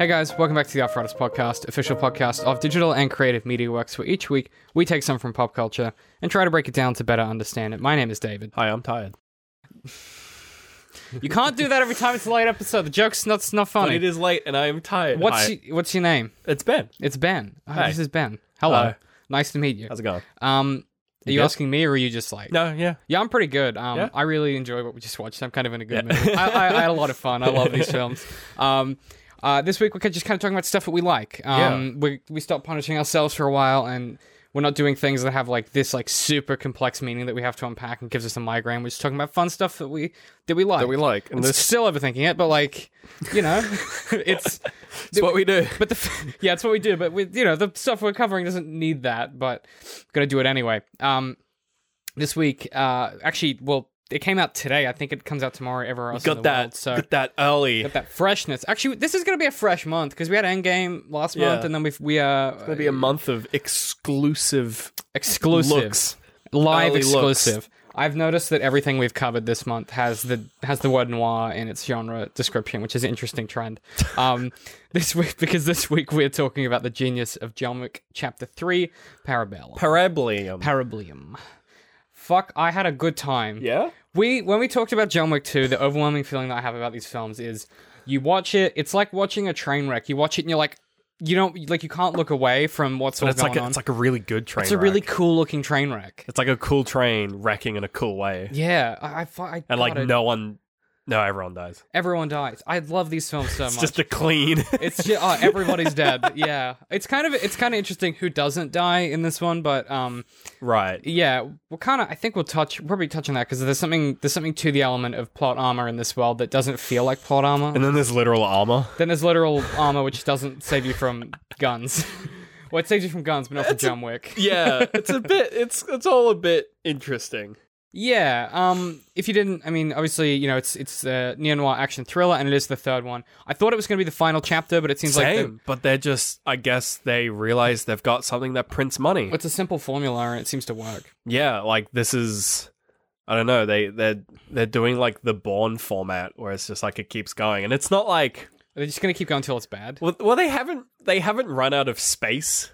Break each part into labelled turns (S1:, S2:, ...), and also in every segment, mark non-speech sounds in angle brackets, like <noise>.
S1: Hey guys, welcome back to the Arthritis Podcast, official podcast of digital and creative media works, where each week we take some from pop culture and try to break it down to better understand it. My name is David.
S2: Hi, I'm tired.
S1: You can't do that every time it's a late episode. The joke's not, it's not
S2: But
S1: funny.
S2: it is late and I am tired.
S1: What's
S2: Hi.
S1: y- what's your name?
S2: It's Ben.
S1: It's Ben. Oh,
S2: Hi.
S1: This is Ben. Hello. Nice to meet you.
S2: How's it going?
S1: Um, are
S2: You good?
S1: asking me or are you just like?
S2: No, yeah.
S1: Yeah, I'm pretty good. Um,
S2: Yeah?
S1: I really enjoy what we just watched. I'm kind of in a good mood. I, I, I had a lot of fun. I love these <laughs> films. Um, uh, this week we're just kind of talking about stuff that we like. Um, we we stopped punishing ourselves for a while, and we're not doing things that have like this like super complex meaning that we have to unpack and gives us a migraine. We're just talking about fun stuff that we that we like.
S2: That we like. And
S1: It's
S2: this
S1: still overthinking it, but like, you know, <laughs> <laughs> it's
S2: is what we do.
S1: but the <laughs> yeah, it's what we do. But with you know the stuff we're covering doesn't need that, but gonna do it anyway. Um, this week, uh, actually, well, it came out today. I think it comes out tomorrow everywhere else
S2: Got that.
S1: world. So
S2: got that early.
S1: got that freshness. Actually, this is gonna be a fresh month because we had Endgame last
S2: Yeah.
S1: month, and then we've we uh
S2: It's gonna be a month of exclusive
S1: exclusive
S2: looks.
S1: live
S2: early
S1: exclusive. I've noticed that everything we've covered this month has the has the word noir in its genre description, which is an interesting trend. <laughs> Um, this week because this week we're talking about the genius of John Wick Chapter Three, Parabellum.
S2: Parablium.
S1: Parablium. Fuck, I had a good time.
S2: yeah?
S1: We when we talked about John Wick 2, the overwhelming feeling that I have about these films is you watch it, it's like watching a train wreck. You watch it and you're like you don't like you can't look away from what's all
S2: But it's
S1: going
S2: like a,
S1: on.
S2: it's like a really good train. Wreck.
S1: It's a really cool looking train wreck.
S2: It's like a cool train wrecking in a cool way.
S1: Yeah, I, I, I
S2: And like
S1: God, I-
S2: no one no everyone dies.
S1: everyone dies. I love these films so
S2: It's
S1: much.
S2: just a clean <laughs>
S1: it's just oh, everybody's dead. <laughs> Yeah, it's kind of it's kind of interesting who doesn't die in this one, but um,
S2: Right.
S1: yeah, we'll kind of I think we'll touch we'll probably touch on that because there's something there's something to the element of plot armor in this world that doesn't feel like plot armor.
S2: And then there's literal armor.
S1: then there's literal armor which doesn't save you from guns. <laughs> well, it saves you from guns, but not from
S2: It's
S1: John Wick.
S2: Yeah, it's a bit it's it's all a bit interesting.
S1: Yeah. Um. If you didn't, I mean, obviously, you know, it's it's a neo noir action thriller, and it is the third one. I thought it was going to be the final chapter, but it seems like the,
S2: Same, but they're just. I guess they realize they've got something that prints money.
S1: it's a simple formula, and it seems to work.
S2: Yeah, like this is. I don't know. They they're they're doing like the Bourne format where it's just like it keeps going, and it's not like
S1: They're just going to keep going until it's bad.
S2: well, well they haven't they haven't run out of space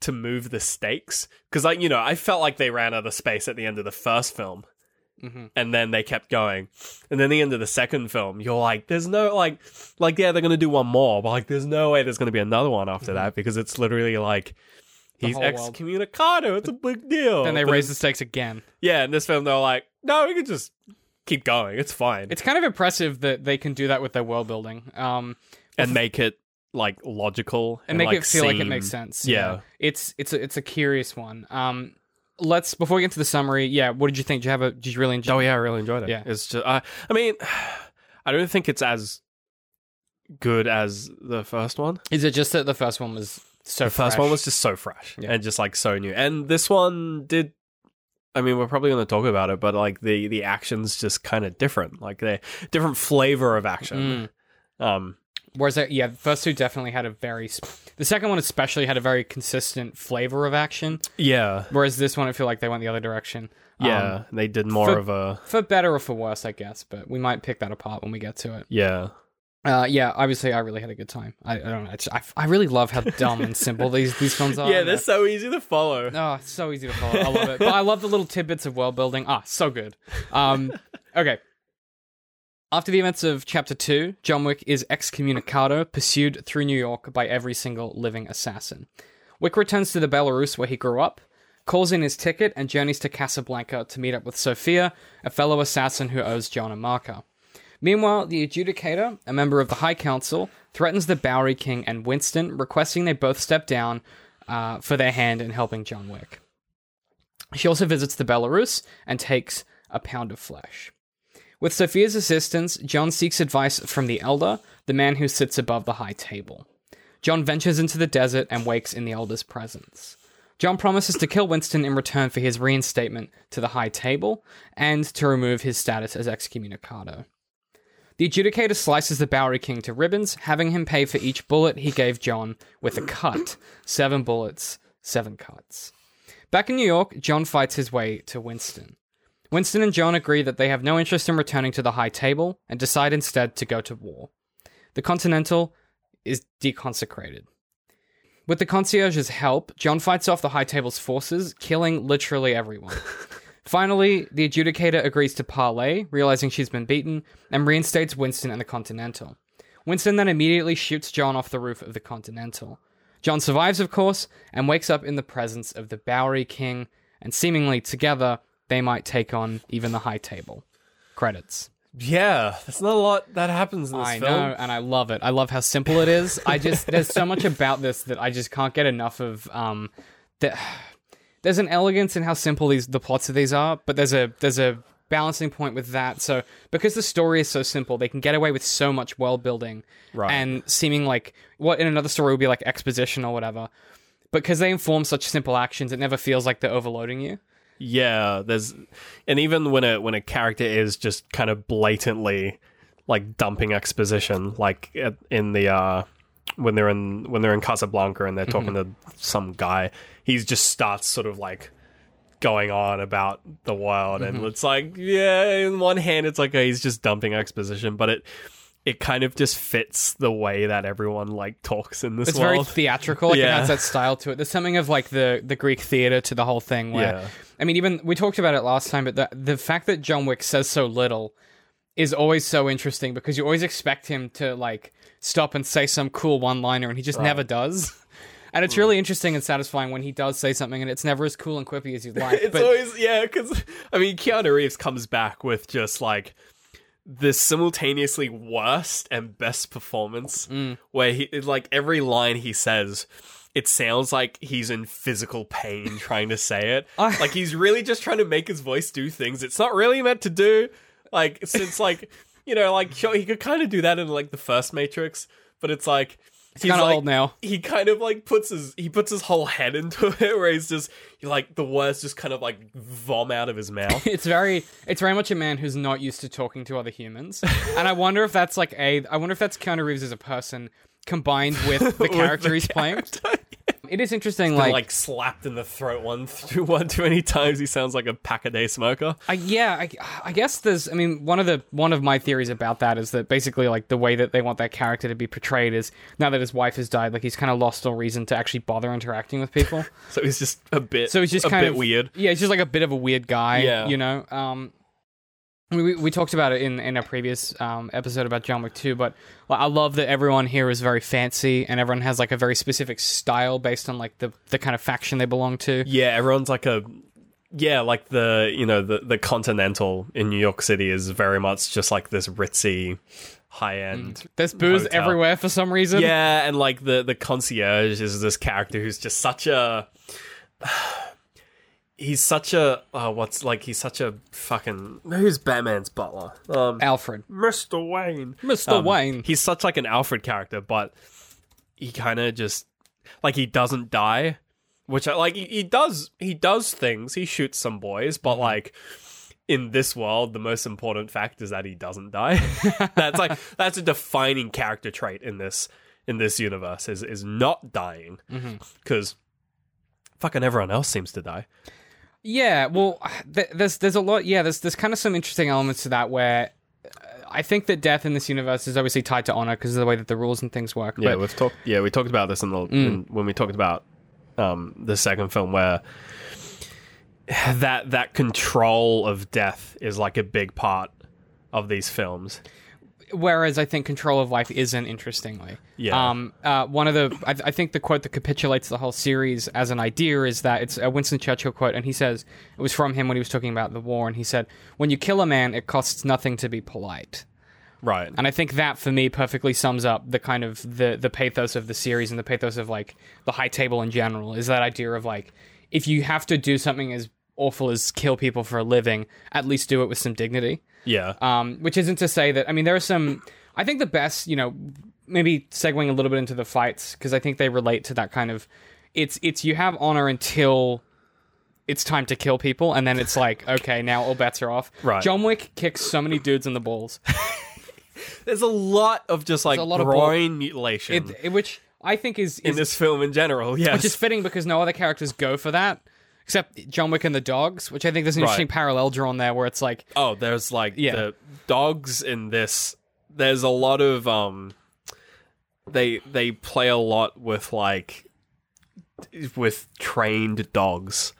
S2: to move the stakes because like you know I felt like they ran out of space at the end of the first film.
S1: Mhm.
S2: And then they kept going, and then the end of the second film, you're like, "There's no like, like yeah, they're gonna do one more, but like, there's no way there's gonna be another one after that because it's literally like he's excommunicado. It's a big deal."
S1: Then they
S2: But
S1: raise the stakes again.
S2: yeah, in this film, they're like, no, we can just keep going. It's fine.
S1: It's kind of impressive that they can do that with their world building. Um.
S2: and make it like logical
S1: and make
S2: like,
S1: it feel like it makes sense.
S2: Yeah.
S1: It's it's a, it's a curious one. Um. Let's before we get to the summary. Yeah. What did you think? Did you have a? Did you really enjoy?
S2: Oh yeah, I really enjoyed it.
S1: Yeah.
S2: it's just. I I mean, <sighs> I don't think it's as good as the first one.
S1: Is it just that the first one was so?
S2: the first
S1: fresh?
S2: one was just so fresh
S1: Yeah.
S2: and just like so new, and this one did. I mean, we're probably going to talk about it, but like the the action's just kind of different. Like the different flavor of action.
S1: Mm.
S2: Um,
S1: Whereas, that, yeah, the first two definitely had a very. The second one especially had a very consistent flavor of action.
S2: yeah,
S1: Whereas this one, I feel like they went the other direction.
S2: yeah,
S1: Um,
S2: they did more
S1: for-
S2: of a
S1: for better or for worse, I guess. But we might pick that apart when we get to it.
S2: yeah.
S1: Uh, yeah, obviously, I really had a good time. I, I don't know. It's, I, I really love how dumb and simple these these films are. <laughs>
S2: yeah, they're so easy to follow.
S1: Oh, it's so easy to follow. I love it. But I love the little tidbits of world building. Ah, so good. Um, <laughs> okay. After the events of Chapter 2, John Wick is excommunicado, pursued through New York by every single living assassin. Wick returns to the Belarus where he grew up, calls in his ticket, and journeys to Casablanca to meet up with Sophia, a fellow assassin who owes John a marker. Meanwhile, the Adjudicator, a member of the High Council, threatens the Bowery King and Winston, requesting they both step down uh, for their hand in helping John Wick. She also visits the Belarus and takes a pound of flesh. With Sophia's assistance, John seeks advice from the Elder, the man who sits above the high table. John ventures into the desert and wakes in the Elder's presence. John promises to kill Winston in return for his reinstatement to the high table and to remove his status as excommunicado. The adjudicator slices the Bowery King to ribbons, having him pay for each bullet he gave John with a cut. Seven bullets, seven cuts. Back in New York, John fights his way to Winston. Winston and John agree that they have no interest in returning to the High Table and decide instead to go to war. The Continental is deconsecrated. With the concierge's help, John fights off the High Table's forces, killing literally everyone. <laughs> Finally, the adjudicator agrees to parley, realizing she's been beaten, and reinstates Winston and the Continental. Winston then immediately shoots John off the roof of the Continental. John survives, of course, and wakes up in the presence of the Bowery King, and seemingly together, they might take on even the High Table. Credits.
S2: Yeah, there's not a lot that happens in this
S1: I
S2: film.
S1: know, and I love it. I love how simple it is. I just <laughs> there's so much about this that I just can't get enough of. Um, that <sighs> there's an elegance in how simple these the plots of these are, but there's a there's a balancing point with that. So because the story is so simple, they can get away with so much world building
S2: Right.
S1: and seeming like what in another story would be like exposition or whatever. But because they inform such simple actions, it never feels like they're overloading you.
S2: Yeah, there's and even when a when a character is just kind of blatantly like dumping exposition, like at, in the uh when they're in when they're in Casablanca and they're talking to some guy, he just starts sort of like going on about the world and it's like yeah in one hand it's like uh, he's just dumping exposition but it it kind of just fits the way that everyone like talks in this
S1: It's very theatrical. Like it
S2: Yeah.
S1: has that style to it. There's something of like the the Greek theater to the whole thing. Where
S2: Yeah.
S1: I mean, even we talked about it last time, but the the fact that John Wick says so little is always so interesting because you always expect him to like stop and say some cool one liner, and he just never does. <laughs> And it's really interesting and satisfying when he does say something, and it's never as cool and quippy as you'd like. <laughs>
S2: It's
S1: but
S2: always yeah, because I mean, Keanu Reeves comes back with just like the simultaneously worst and best performance,
S1: Mm.
S2: where he like every line he says. It sounds like he's in physical pain <laughs> trying to say it.
S1: I-
S2: like he's really just trying to make his voice do things it's not really meant to do. Like since like you know like sure he could kind of do that in like the first Matrix, but it's like
S1: it's kind of
S2: like,
S1: old now.
S2: he kind of like puts his he puts his whole head into <laughs> it where he's just like the words just kind of like vom out of his mouth <laughs>
S1: It's very, it's very much a man who's not used to talking to other humans, and I wonder if that's like a, I wonder if that's Keanu Reeves as a person combined with the character he's playing. It is interesting,
S2: like,
S1: like,
S2: slapped in the throat one through <laughs> one too many times he sounds like a pack a day smoker
S1: I, yeah, I, I guess there's, I mean, one of the one of my theories about that is that basically, like, the way that they want that character to be portrayed is now that his wife has died, like, he's kind of lost all reason to actually bother interacting with people. <laughs>
S2: so he's just a bit
S1: So he's just
S2: a
S1: kind
S2: bit
S1: of
S2: weird
S1: Yeah, he's just like a bit of a weird guy.
S2: Yeah.
S1: you know. Um, we, we talked about it in in a previous um episode about John Wick 2, but like, I love that everyone here is very fancy and everyone has like a very specific style based on like the the kind of faction they belong to.
S2: yeah everyone's like a yeah like the you know the the continental in new york city is very much just like this ritzy high end
S1: There's booze
S2: Hotel.
S1: everywhere for some reason.
S2: Yeah, and like the the concierge is this character who's just such a he's such a oh, what's like he's such a fucking who's Batman's butler? Um
S1: Alfred,
S2: Mr. Wayne.
S1: Mr.
S2: Um,
S1: Wayne.
S2: He's such like an Alfred character, but he kind of just like he doesn't die, which I like. He, he does he does things. He shoots some boys, but like in this world, the most important fact is that he doesn't die. <laughs> that's like that's a defining character trait in this in this universe is is not dying because fucking everyone else seems to die.
S1: Yeah, well, th- there's there's a lot. Yeah, there's there's kind of some interesting elements to that where. uh, I think that death in this universe is obviously tied to honor because of the way that the rules and things work.
S2: Yeah,
S1: but
S2: we've talked. Yeah, we talked about this in the in, when we talked about um, the second film, where that that control of death is like a big part of these films.
S1: Whereas I think Control of Life isn't. Interestingly,
S2: Yeah.
S1: Um, uh, one of the I, I think the quote that capitulates the whole series as an idea is that it's a Winston Churchill quote, and he says it was from him when he was talking about the war, and he said, "When you kill a man, it costs nothing to be polite."
S2: Right.
S1: And I think that for me perfectly sums up the kind of the the pathos of the series and the pathos of like the high table in general is that idea of like if you have to do something as awful as kill people for a living, at least do it with some dignity.
S2: Yeah.
S1: Um, which isn't to say that I mean there are some. I think the best, you know, maybe segueing a little bit into the fights because I think they relate to that kind of. It's it's you have honor until it's time to kill people, and then it's <laughs> like okay, now all bets are off.
S2: Right.
S1: John Wick kicks so many dudes in the balls, <laughs>
S2: There's a lot of just like
S1: a lot of
S2: groin mutilation
S1: it, it- which I think is,
S2: in
S1: is
S2: this film in general. Yes.
S1: which is fitting because no other characters go for that except John Wick and the dogs, which I think there's an interesting
S2: Right.
S1: parallel drawn there where it's like
S2: oh, there's like
S1: Yeah.
S2: the dogs in this. There's a lot of um. they they play a lot with like with trained dogs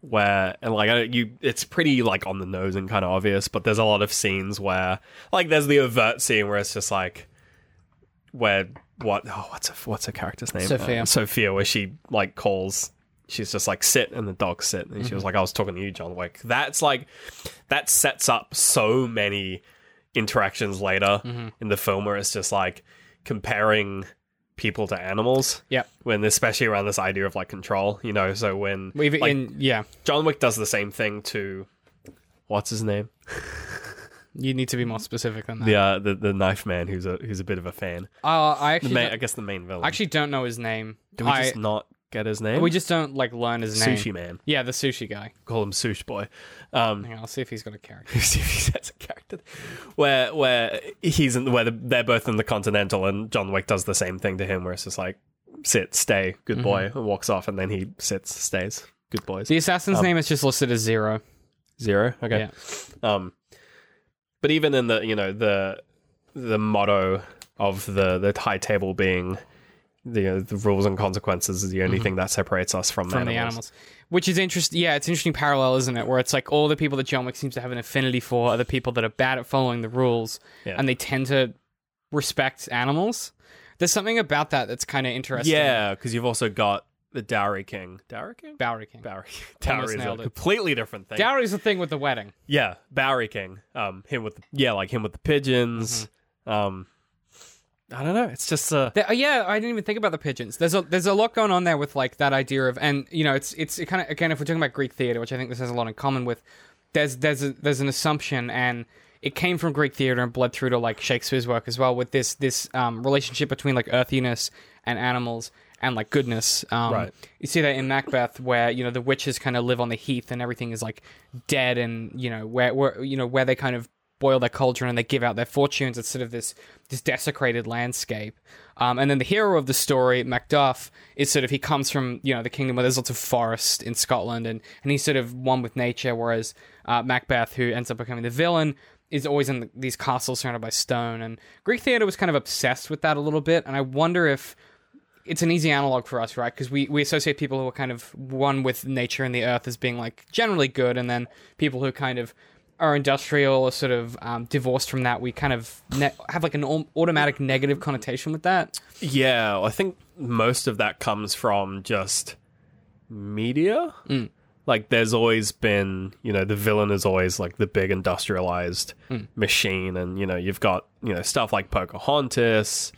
S2: where and like I, you it's pretty like on the nose and kind of obvious but there's a lot of scenes where like there's the overt scene where it's just like where what oh what's a what's a character's name
S1: Sophia.
S2: Uh, Sophia where she like calls she's just like sit and the dog sit and
S1: Mm-hmm.
S2: she was like I was talking to you John Wick that's like that sets up so many interactions later
S1: Mm-hmm.
S2: in the film where it's just like comparing people to animals
S1: yeah
S2: when especially around this idea of like control you know so when
S1: We've
S2: like,
S1: in yeah.
S2: John Wick does the same thing to what's his name <laughs>
S1: You need to be more specific than that.
S2: the uh, the the knife man who's a who's a bit of a fan
S1: Uh, I actually
S2: I guess the main villain
S1: I actually don't know his name.
S2: Do we
S1: I-
S2: just not get his name
S1: we just don't like learn his name.
S2: sushi man
S1: Yeah, the sushi guy.
S2: call him Sushi boy um
S1: Hang on, I'll see if he's got a character. <laughs>
S2: see if he has a character where where he's in where the, they're both in the continental and John Wick does the same thing to him where it's just like sit stay good boy
S1: Mm-hmm.
S2: and walks off and then he sits stays good boys
S1: The assassin's
S2: Um,
S1: name is just listed as zero.
S2: zero okay
S1: Yeah.
S2: um but even in the you know the the motto of the the high table being the uh, the rules and consequences is the only thing that separates us from,
S1: Mm-hmm. from
S2: animals.
S1: the animals. Which is interesting. Yeah, it's an interesting parallel, isn't it? Where it's like all the people that John Wick seems to have an affinity for are the people that are bad at following the rules,
S2: Yeah.
S1: and they tend to respect animals. There's something about that that's kind of interesting.
S2: Yeah, because you've also got the Dowry King. Dowry King?
S1: Bowery King.
S2: Bowery.
S1: Almost
S2: Dowry is a
S1: it.
S2: completely different thing.
S1: Dowry's the thing with the wedding.
S2: yeah, Bowery King. Um, him with the, yeah, like him with the pigeons.
S1: Mm-hmm.
S2: Um, I don't know. It's just uh,
S1: There- yeah, I didn't even think about the pigeons. There's a there's a lot going on there with like that idea of, and you know, it's it's it kind of again, if we're talking about Greek theater, which I think this has a lot in common with, there's there's a, there's an assumption, and it came from Greek theater and bled through to like Shakespeare's work as well, with this this um, relationship between like earthiness and animals and like goodness. Um,
S2: Right.
S1: You see that in Macbeth, where you know the witches kind of live on the heath and everything is like dead, and you know where where you know where they kind of boil their cauldron and they give out their fortunes instead of this this desecrated landscape. Um, and then the hero of the story, Macduff, is sort of he comes from you know the kingdom where there's lots of forest in Scotland, and and he's sort of one with nature. Whereas uh, Macbeth, who ends up becoming the villain, is always in the, these castles surrounded by stone. And Greek theater was kind of obsessed with that a little bit. And I wonder if it's an easy analog for us, right? Because we, we associate people who are kind of one with nature and the earth as being like generally good, and then people who kind of are industrial or sort of um, divorced from that, we kind of ne- have like an automatic negative connotation with that.
S2: yeah. I think most of that comes from just media.
S1: Mm.
S2: Like, there's always been, you know, the villain is always like the big industrialized
S1: Mm.
S2: machine, and you know, you've got you know stuff like Pocahontas,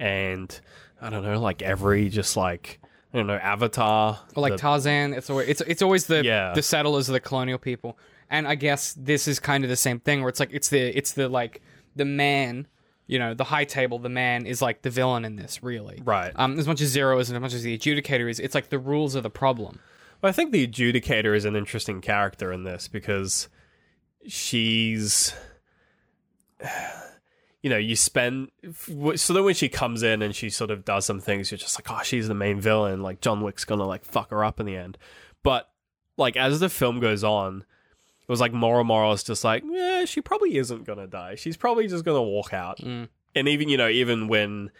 S2: and I don't know, like every just like I don't know, Avatar,
S1: Or like
S2: the-
S1: Tarzan, it's always it's it's always the
S2: Yeah.
S1: the settlers the colonial people, and I guess this is kind of the same thing where it's like it's the it's the like the man, you know, the high table, the man is like the villain in this, really.
S2: right.
S1: Um, as much as Zero is and as much as the adjudicator is, it's like the rules are the problem.
S2: Well, I think the adjudicator is an interesting character in this because she's <sighs> you know you spend so then when she comes in and she sort of does some things you're just like oh she's the main villain like john wick's gonna like fuck her up in the end but like as the film goes on was like Moro Moro's just like yeah she probably isn't gonna die she's probably just gonna walk out
S1: Mm.
S2: and even you know even when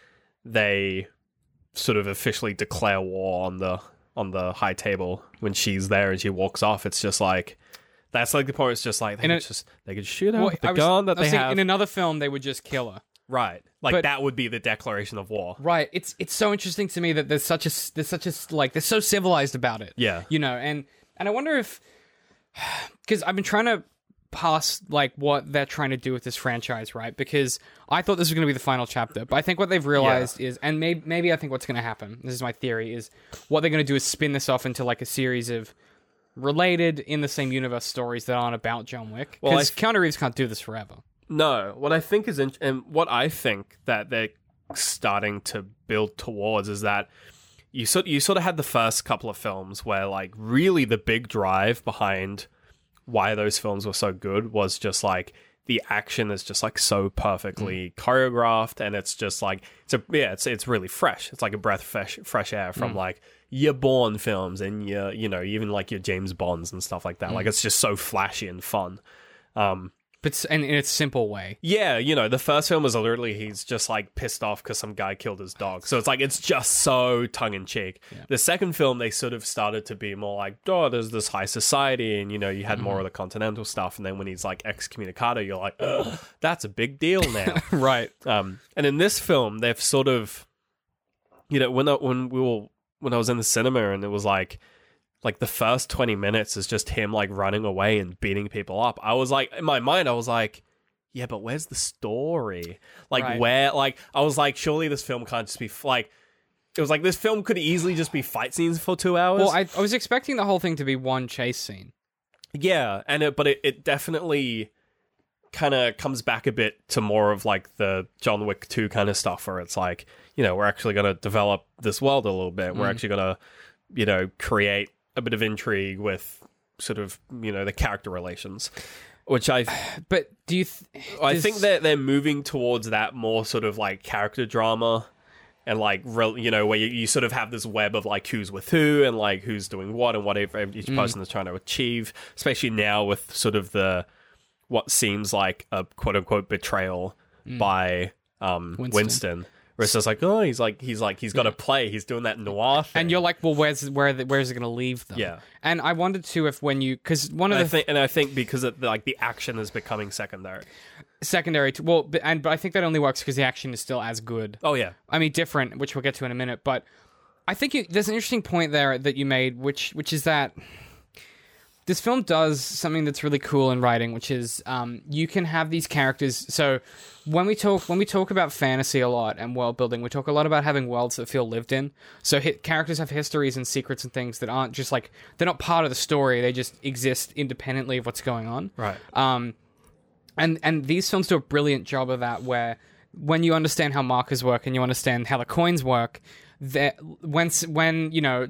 S2: they sort of officially declare war on the on the high table when she's there and she walks off it's just like that's like the point it's just like they could
S1: it-
S2: just they could shoot her
S1: Well,
S2: with the
S1: was-
S2: gun that they have
S1: in another film they would just kill her.
S2: right like
S1: But-
S2: that would be the declaration of war
S1: Right. It's it's so interesting to me that there's such a there's such a like they're so civilized about it.
S2: yeah
S1: You know, and and I wonder if <sighs> because I've been trying to pass like what they're trying to do with this franchise, right? Because I thought this was going to be the final chapter, but I think what they've realized is, and maybe maybe I think what's going to happen. This is my theory: is what they're going to do is spin this off into like a series of related in the same universe stories that aren't about John Wick.
S2: Well,
S1: Because
S2: th-
S1: Keanu Reeves can't do this forever.
S2: No, what I think is, in- and what I think that they're starting to build towards is that you sort you sort of had the first couple of films where like really the big drive behind why those films were so good was just like the action is just like so perfectly mm. choreographed and it's just like it's a yeah it's it's really fresh. It's like a breath of fresh fresh air from mm. like your Bourne films and your you know even like your James Bonds and stuff like that. Mm. Like it's just so flashy and fun. Um
S1: but in, in its simple way.
S2: Yeah, you know, the first film was literally he's just like pissed off because some guy killed his dog. So it's like it's just so tongue in cheek. The second film, they sort of started to be more like, oh, there's this high society, and you know, you had more of the continental stuff. And then when he's like excommunicado, you're like, that's a big deal now. <laughs>
S1: Right.
S2: um, and in this film, they've sort of, you know, when I, when we were when I was in the cinema, and it was like. Like the first 20 minutes is just him like running away and beating people up. I was like, in my mind, I was like, yeah, but where's the story? Like,
S1: Right.
S2: where, like, I was like, surely this film can't just be, f- like, it was like, this film could easily just be fight scenes for two hours.
S1: Well, I, I was expecting the whole thing to be one chase scene.
S2: yeah, and it, but it, it definitely kind of comes back a bit to more of like the John Wick 2 kind of stuff where it's like, you know, we're actually going to develop this world a little bit.
S1: Mm.
S2: We're actually going to, you know, create a bit of intrigue with sort of, you know, the character relations, which I <sighs>
S1: But do you? Th-
S2: I
S1: does-
S2: think that they're moving towards that more sort of like character drama and like real, you know where you, you sort of have this web of like who's with who and like who's doing what and what ev- each
S1: Mm.
S2: person is trying to achieve especially now with sort of the what seems like a quote unquote betrayal by um
S1: Mm. Winston.
S2: Winston. Where it's just like oh he's like he's like he's got to play he's doing that noir thing
S1: and you're like, well, where's where where's it going to leave them?
S2: Yeah.
S1: And I wondered too if when you because one of
S2: and
S1: the
S2: I think and I think because of the, like the action is becoming secondary
S1: secondary to well, but, and but I think that only works because the action is still as good.
S2: oh yeah
S1: I mean, different, which we'll get to in a minute. But I think you, there's an interesting point there that you made, which which is that this film does something that's really cool in writing, which is um, you can have these characters. So when we talk when we talk about fantasy a lot and world building, we talk a lot about having worlds that feel lived in. So characters have histories and secrets and things that aren't just like they're not part of the story; they just exist independently of what's going on.
S2: right
S1: Um, and and these films do a brilliant job of that, where when you understand how markers work and you understand how the coins work, that when when you know,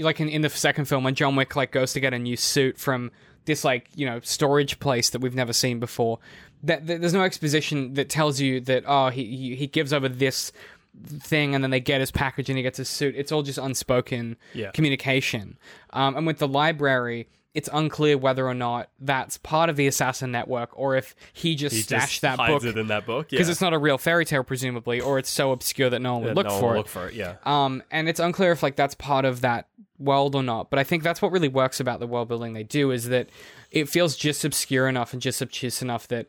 S1: like in, in the second film, when John Wick like goes to get a new suit from this like you know storage place that we've never seen before, that, that there's no exposition that tells you that oh he he, he gives over this thing and then they get his package and he gets his suit. It's all just unspoken
S2: Yeah.
S1: communication. Um, and with the library, it's unclear whether or not that's part of the assassin network or if he just
S2: he
S1: stashed
S2: just
S1: that
S2: hides
S1: book
S2: it in that book
S1: because
S2: yeah.
S1: it's not a real fairy tale, presumably, or it's so obscure that no one would
S2: Yeah,
S1: look
S2: no
S1: for
S2: will
S1: it.
S2: look for it yeah
S1: Um, and it's unclear if like that's part of that world or not. But I think that's what really works about the world building they do is that it feels just obscure enough and just obtuse enough that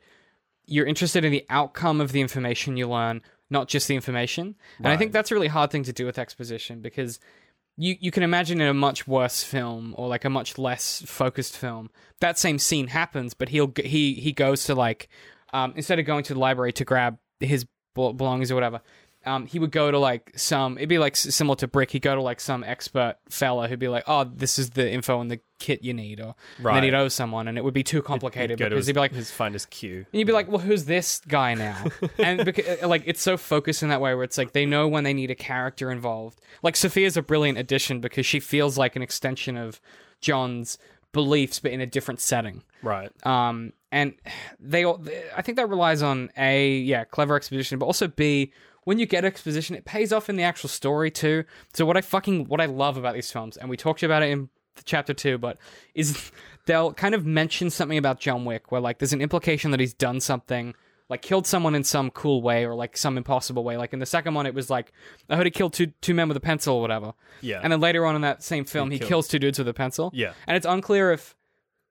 S1: you're interested in the outcome of the information you learn, not just the information. And I think that's a really hard thing to do with exposition because you you can imagine in a much worse film or like a much less focused film that same scene happens, but he'll he he goes to like um, instead of going to the library to grab his belongings or whatever. Um, he would go to like some it'd be like similar to brick he'd go to like some expert fella who'd be like oh this is the info and the kit you need or and then he'd owe someone and it would be too complicated
S2: to
S1: because
S2: his,
S1: he'd be like
S2: his his cue
S1: and you'd be like, well, who's this guy now? <laughs> and because, like, it's so focused in that way where it's like they know when they need a character involved. Like, Sophia's a brilliant addition because she feels like an extension of John's beliefs, but in a different setting.
S2: right
S1: Um, and they, all- I think that relies on a, yeah, clever exposition, but also b, when you get exposition, it pays off in the actual story too. So what I fucking, what I love about these films, and we talked about it in chapter two, but is <laughs> they'll kind of mention something about John Wick where like there's an implication that he's done something. Like killed someone in some cool way or like some impossible way. Like in the second one, it was like I heard he killed two two men with a pencil or whatever.
S2: Yeah.
S1: And then later on in that same film, he,
S2: killed-
S1: kills two dudes with a pencil.
S2: Yeah.
S1: And it's unclear if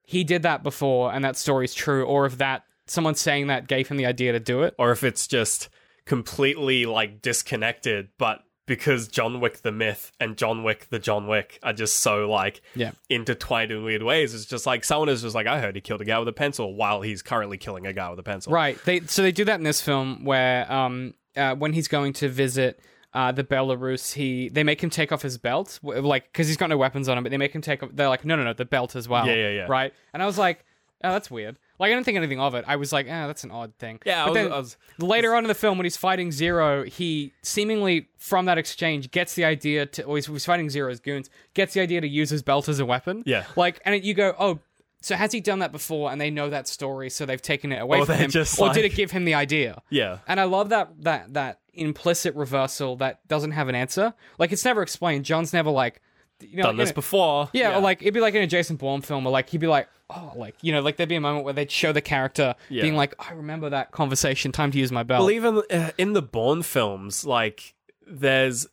S1: he did that before and that story's true, or if that someone saying that gave him the idea to do it.
S2: or if it's just completely like disconnected but because John Wick the myth and John Wick the John Wick are just so like
S1: Yeah.
S2: intertwined in weird ways it's just like someone is just like I heard he killed a guy with a pencil while he's currently killing a guy with a pencil
S1: Right. They so they do that in this film where um uh, when he's going to visit uh, the Belarus, he they make him take off his belt, like because he's got no weapons on him, but they make him take. off They're like, no, no, no, the belt as well.
S2: Yeah, yeah, yeah.
S1: Right. And I was like, oh, that's weird. Like I didn't think anything of it. I was like, ah, that's an odd thing.
S2: Yeah, I
S1: But
S2: was-
S1: then
S2: I was-
S1: later on in the film when he's fighting Zero, he seemingly from that exchange gets the idea to, or he's, he's fighting Zero's goons, gets the idea to use his belt as a weapon.
S2: Yeah.
S1: Like, and you go, oh. So has he done that before, and they know that story, so they've taken it away
S2: Or
S1: from him,
S2: just
S1: or did it give him the idea?
S2: yeah
S1: And I love that that that implicit reversal that doesn't have an answer. Like it's never explained. John's never like you know,
S2: Done
S1: in
S2: this
S1: a-
S2: before.
S1: Yeah, or like it'd be like in a Jason Bourne film, or like he'd be like, oh, like you know, like there'd be a moment where they'd show the character
S2: Yeah.
S1: being like, I remember that conversation. Time to use my belt.
S2: Well, even uh, in the Bourne films, like there's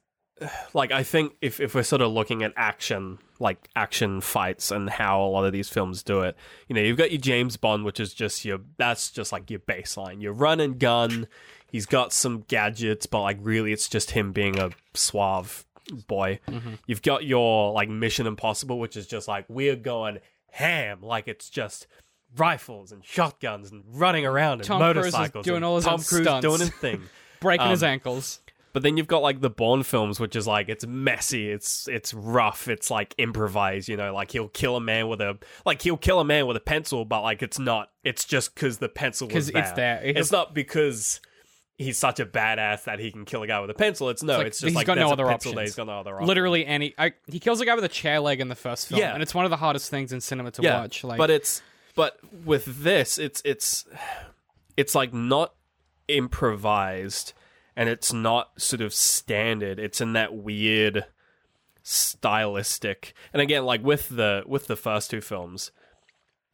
S2: like I think if if we're sort of looking at action, like action fights and how a lot of these films do it, you know, you've got your James Bond, which is just your that's just like your baseline. Your run and gun. He's got some gadgets, but like really, it's just him being a suave boy. You've got your like Mission Impossible, which is just like we're going ham, like it's just rifles and shotguns and running around and
S1: Tom
S2: motorcycles.
S1: doing all his
S2: Tom Cruise
S1: stunts.
S2: doing his thing. <laughs>
S1: breaking his
S2: um,
S1: ankles.
S2: But then you've got like the Bourne films, which is like it's messy, it's it's rough, it's like improvised. You know, like he'll kill a man with a like he'll kill a man with a pencil, but like it's not. It's just because the pencil was
S1: 'Cause it's there.
S2: It's not because he's such a badass that he can kill a guy with a pencil. It's no.
S1: like
S2: It's, just
S1: he's
S2: like
S1: got no other
S2: pencil
S1: options.
S2: He's got no other options.
S1: Literally any. I, he kills a guy with a chair leg in the first film,
S2: Yeah.
S1: and it's one of the hardest things in cinema to
S2: yeah.
S1: watch. Like,
S2: but it's but with this, it's it's it's like not improvised and it's not sort of standard. It's in that weird stylistic. And again, like with the with the first two films,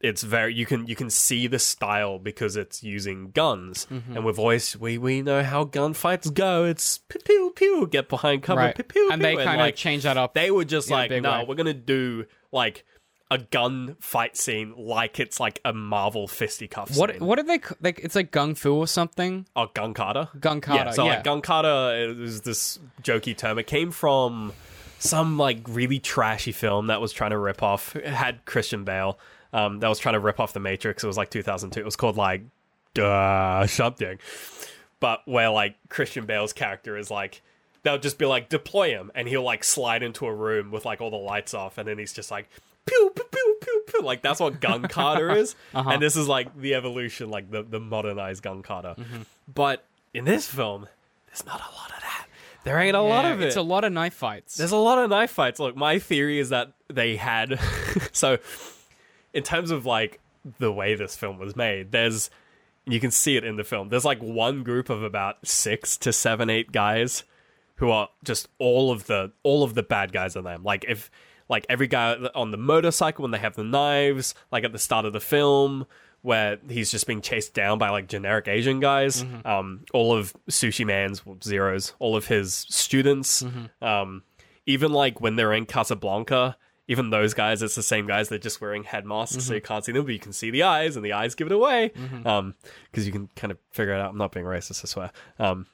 S2: it's very you can you can see the style because it's using guns.
S1: Mm-hmm.
S2: And with voice we we know how gunfights go. It's pew pew pew get behind cover
S1: right,
S2: pew pew
S1: and
S2: pew,
S1: they kind of
S2: like,
S1: change that up.
S2: they were just like, no, we're gonna do like a gun fight scene like it's like a Marvel fisticuff
S1: what
S2: scene.
S1: what did they like? It's like gung fu or something.
S2: Oh, gun kata.
S1: Gun Kata,
S2: Yeah, so
S1: yeah.
S2: like gun kata is this jokey term. It came from some like really trashy film that was trying to rip off. It had Christian Bale. Um, that was trying to rip off the Matrix. It was like 2002. It was called like uh, something, but where like Christian Bale's character is like they'll just be like deploy him, and he'll like slide into a room with like all the lights off, and then he's just like pew pew pew pew pew. Like that's what Gun <laughs> Kata is,
S1: Uh-huh.
S2: and this is like the evolution, like the the modernized Gun Kata.
S1: Mm-hmm.
S2: But in this film, there's not a lot of that. There ain't a lot of it.
S1: It's a lot of knife fights.
S2: There's a lot of knife fights. Look, my theory is that they had. <laughs> so, in terms of like the way this film was made, there's. You can see it in the film. There's like one group of about six to seven, eight guys who are just all of the all of the bad guys in them. Like if like every guy on the motorcycle when they have the knives, like at the start of the film where he's just being chased down by like generic Asian guys. Um, all of Sushi Man's zeros, all of his students. Um, even like when they're in Casablanca, even those guys, it's the same guys. They're just wearing head masks, so you can't see them, but you can see the eyes, and the eyes give it away. Um, because you can kind of figure it out. I'm not being racist, I swear. Um,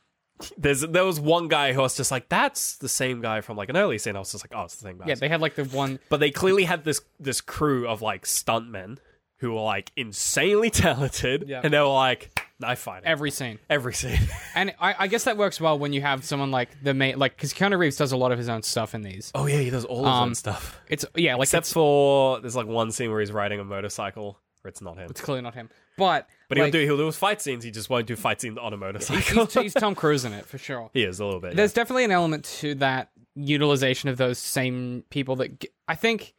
S2: there's there was one guy who was just like, that's the same guy from like an early scene. I was just like, oh, it's the same guy.
S1: yeah, they had like the one.
S2: but they clearly had this this crew of like stuntmen who were like insanely <laughs> talented,
S1: Yeah.
S2: and they were like knife fighting
S1: Every scene,
S2: every scene. <laughs>
S1: and I, I guess that works well when you have someone like the main, like because Keanu Reeves does a lot of his own stuff in these.
S2: oh yeah, he does all of
S1: Um,
S2: that stuff.
S1: It's yeah, like
S2: Except
S1: it's,
S2: for there's like one scene where he's riding a motorcycle, where it's not him.
S1: it's clearly not him, but
S2: But
S1: like,
S2: he'll do he'll do his fight scenes. He just won't do fight scenes on a motorcycle.
S1: he's, he's Tom <laughs> Cruise in it for sure.
S2: he is a little bit.
S1: There's definitely an element to that utilization of those same people that g- I think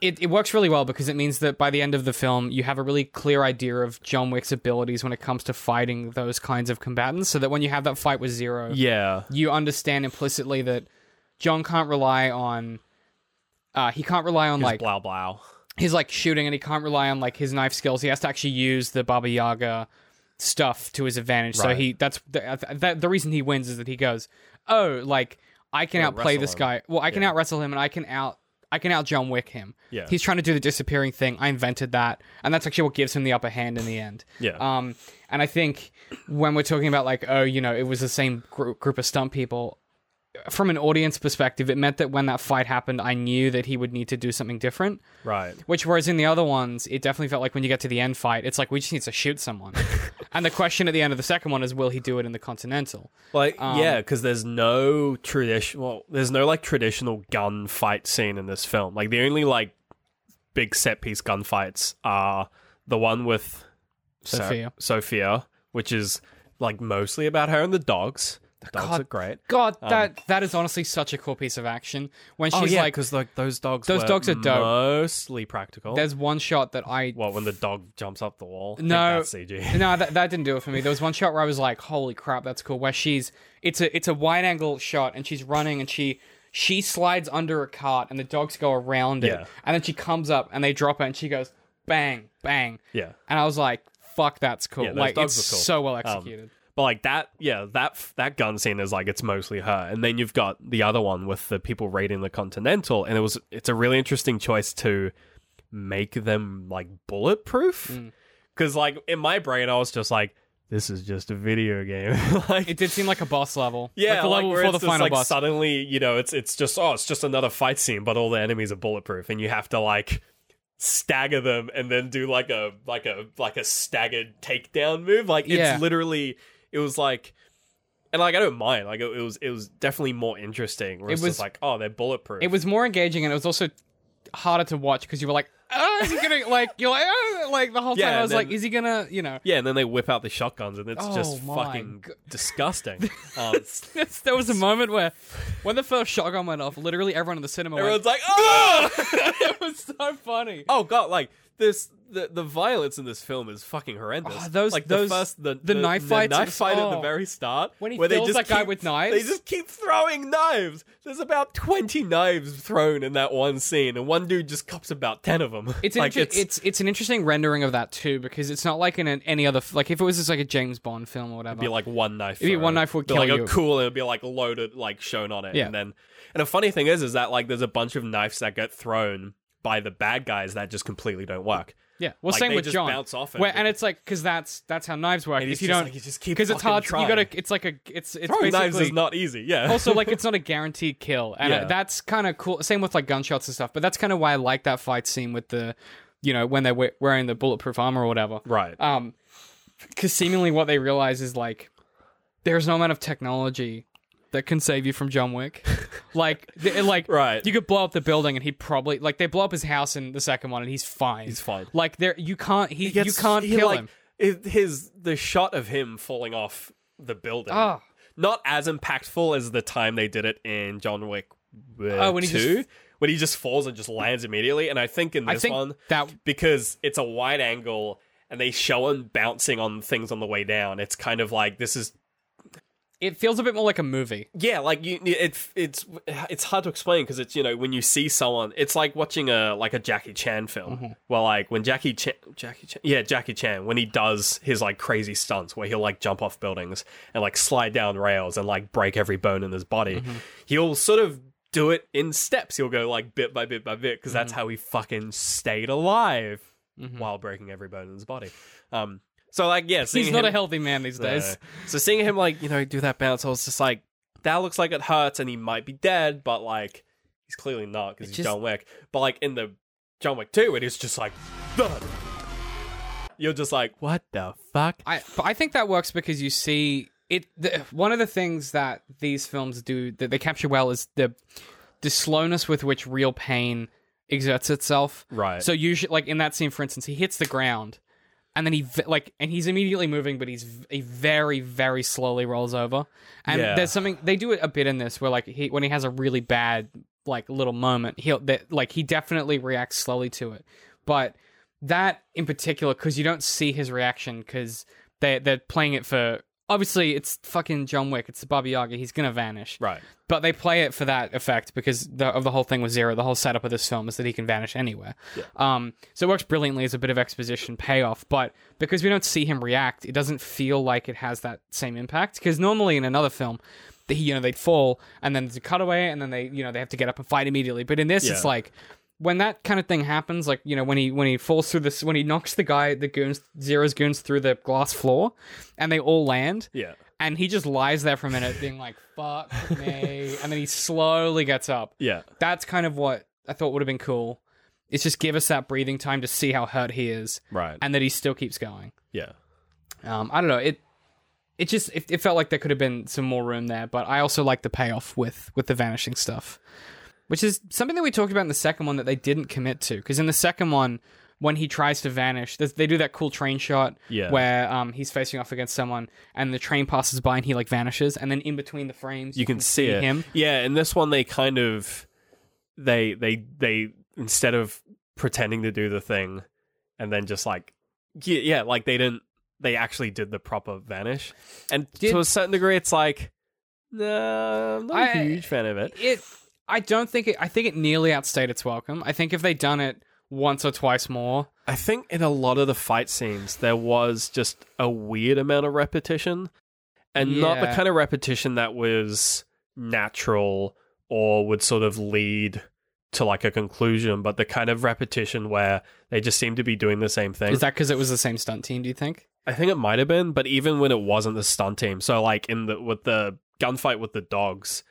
S1: it, it works really well because it means that by the end of the film you have a really clear idea of John Wick's abilities when it comes to fighting those kinds of combatants so that when you have that fight with Zero
S2: yeah.
S1: you understand implicitly that John can't rely on uh, he can't rely on like
S2: blah blah.
S1: his like shooting and he can't rely on like his knife skills. He has to actually use the Baba Yaga stuff to his advantage. So
S2: Right.
S1: he that's the, that, the reason he wins is that he goes, "Oh, like I can outplay
S2: wrestle
S1: this
S2: him.
S1: guy. Well, I can out wrestle him and I can out I can out John Wick him.
S2: Yeah.
S1: He's trying to do the disappearing thing. I invented that, and that's actually what gives him the upper hand in the end.
S2: Yeah.
S1: Um, and I think when we're talking about like, oh, you know, it was the same group, group of stunt people. From an audience perspective, it meant that when that fight happened, I knew that he would need to do something different.
S2: right.
S1: Which, whereas in the other ones, it definitely felt like when you get to the end fight, it's like we just need to shoot someone. <laughs> and the question at the end of the second one is, will he do it in the Continental?
S2: Like
S1: Um,
S2: yeah, because there's no tradition. Well, there's no like traditional gun fight scene in this film. Like the only like big set piece gunfights are the one with
S1: Sophia.
S2: Sophia, which is like mostly about her and the dogs. Dogs
S1: God-
S2: are great.
S1: God, that that is honestly such a cool piece of action. When she's
S2: oh yeah,
S1: like,
S2: because like those dogs.
S1: Those dogs are dope.
S2: Mostly practical.
S1: there's one shot that I
S2: what when the dog jumps up the wall?
S1: No.
S2: CG. <laughs>
S1: no, that, that didn't do it for me. There was one shot where I was like, "Holy crap, that's cool!" Where she's it's a it's a wide angle shot and she's running and she she slides under a cart and the dogs go around it,
S2: Yeah.
S1: and then she comes up and they drop her and she goes bang bang,
S2: Yeah.
S1: and I was like, "Fuck, that's cool!"
S2: Yeah, those
S1: like
S2: dogs
S1: it's
S2: cool.
S1: so well
S2: Um,
S1: executed.
S2: But like that, yeah, that that gun scene is like it's mostly her, and then you've got the other one with the people raiding the Continental, and it was it's a really interesting choice to make them like bulletproof,
S1: Mm.
S2: because like in my brain I was just like, this is just a video game, <laughs> like
S1: it did seem like a boss level,
S2: yeah,
S1: like the level
S2: where
S1: before the
S2: just,
S1: final
S2: like
S1: boss.
S2: suddenly you know it's it's just oh it's just another fight scene, but all the enemies are bulletproof, and you have to like stagger them and then do like a like a like a staggered takedown move. Like it's
S1: Yeah.
S2: literally it was like and like I don't mind. Like it, it was it was definitely more interesting. Where
S1: It was-
S2: like oh they're bulletproof.
S1: It was more engaging and it was also harder to watch because you were like, "Oh, is he gonna <laughs> like?" You're like, "Oh," like the whole time I was
S2: and
S1: like, "Is he gonna?" You know.
S2: yeah, and then they whip out the shotguns and it's
S1: Oh
S2: just fucking
S1: God. <laughs>
S2: disgusting. <laughs> Um,
S1: there was a moment where, when the first shotgun went off, literally everyone in the cinema
S2: everyone's
S1: went,
S2: like oh.
S1: it was so funny.
S2: Oh god, like this the the violence in this film is fucking horrendous.
S1: Oh, those-
S2: like
S1: those-
S2: the first the,
S1: the knife fights
S2: knife fight at the
S1: oh.
S2: very start
S1: When he
S2: where they just
S1: that guy
S2: keep-
S1: with knives?
S2: They just keep throwing knives. There's about twenty knives thrown in that one scene, and one dude just cops about ten of them.
S1: It's, <laughs> an
S2: like
S1: inter- it's it's an interesting rendering of that too because it's not like in an, any other like if it was just like a James Bond film or whatever.
S2: It'd be like one knife.
S1: It'd be one knife would kill
S2: like
S1: you.
S2: a cool, it'd be like loaded, like shown on it,
S1: Yeah.
S2: and then and the funny thing is, is that like there's a bunch of knives that get thrown by the bad guys that just completely don't work.
S1: yeah, well,
S2: like,
S1: same
S2: they
S1: with
S2: just
S1: John.
S2: bounce off it.
S1: Where, and it's like because that's that's how knives work. If you
S2: just
S1: don't,
S2: like, you just keep
S1: because it's hard. You
S2: trying.
S1: gotta. It's like a. It's it's
S2: Throwing knives is not easy. Yeah. <laughs>
S1: also like it's not a <laughs> guaranteed kill and uh,
S2: Yeah.
S1: that's kind of cool same with like gunshots and stuff but that's kind of why i like that fight scene with the you know when they're wearing the bulletproof armor or whatever
S2: right.
S1: um because seemingly what they realize is like there's no amount of technology that can save you from john wick <laughs> like th- like
S2: Right.
S1: you could blow up the building and he probably like they blow up his house in the second one and he's fine
S2: He's fine.
S1: like there you can't he,
S2: gets-
S1: you can't
S2: he,
S1: kill
S2: like,
S1: him
S2: it- His the shot of him falling off the building.
S1: Ah.
S2: Not as impactful as the time they did it in John Wick uh,
S1: Oh, when he just-
S2: 2, when he just falls and just lands immediately. And I think in this
S1: think
S2: one,
S1: that
S2: because it's a wide angle and they show him bouncing on things on the way down, it's kind of like this is
S1: it feels a bit more like a movie
S2: yeah, like you, it, it's it's hard to explain because it's you know when you see someone, it's like watching a like a Jackie Chan film.
S1: Mm-hmm.
S2: Well, like when Jackie Chan, Jackie Chan, yeah, Jackie Chan, when he does his like crazy stunts where he'll like jump off buildings and like slide down rails and like break every bone in his body,
S1: Mm-hmm.
S2: he'll sort of do it in steps. He'll go like bit by bit by bit because
S1: Mm-hmm.
S2: that's how he fucking stayed alive while breaking every bone in his body. Um, so like yeah,
S1: he's not
S2: him-
S1: a healthy man these days
S2: no. So seeing him like you know do that bounce, I was just like, that looks like it hurts, and he might be dead, but like he's clearly not because he's
S1: just-
S2: John Wick. But like in the John Wick two, it is just like, thud. You're just like, what the fuck?
S1: I I think that works because you see it. The, one of the things that these films do that they capture well is the the slowness with which real pain exerts itself.
S2: Right.
S1: So usually, like in that scene, for instance, he hits the ground, and then he like, and he's immediately moving, but he's he very very slowly rolls over. And
S2: Yeah.
S1: there's something they do it a bit in this where like he when he has a really bad like little moment, he'll that like he definitely reacts slowly to it, but that in particular because you don't see his reaction because they they're playing it for obviously it's fucking John Wick. It's Baba Yaga. He's gonna vanish.
S2: Right.
S1: but they play it for that effect because the, of the whole thing with Zero the whole setup of this film is that he can vanish anywhere. Um so it works brilliantly as a bit of exposition payoff but because we don't see him react it doesn't feel like it has that same impact. Because normally in another film you know they'd fall and then there's a cutaway and then they you know they have to get up and fight immediately. But in this it's like when that kind of thing happens, like you know, when he when he falls through this, when he knocks the guy, the goons, Zero's goons through the glass floor, and they all land,
S2: Yeah.
S1: and he just lies there for a minute, being like "fuck me," and then he slowly gets up.
S2: Yeah.
S1: That's kind of what I thought would have been cool. It's just give us that breathing time to see how hurt he is,
S2: Right.
S1: and that he still keeps going.
S2: yeah.
S1: Um, I don't know. It it just it, it felt like there could have been some more room there, but I also like the payoff with with the vanishing stuff, which is something that we talked about in the second one that they didn't commit to. Because in the second one, when he tries to vanish, they do that cool train shot
S2: Yeah.
S1: where um he's facing off against someone and the train passes by and he like vanishes, and then in between the frames
S2: You can see it.
S1: him.
S2: Yeah, in this one they kind of they they they instead of pretending to do the thing and then just like yeah, yeah like they didn't they actually did the proper vanish. And
S1: Did-
S2: to a certain degree it's like no, I'm not a huge fan of it.
S1: It I don't think it. I think it nearly outstayed its welcome. I think if they'd done it once or twice more,
S2: I think in a lot of the fight scenes there was just a weird amount of repetition, and not the kind of repetition that was natural or would sort of lead to like a conclusion, but the kind of repetition where they just seem to be doing the same thing.
S1: is that because it was the same stunt team? Do you think?
S2: I think it might have been, but even when it wasn't the stunt team, so like in the with the gunfight with the dogs,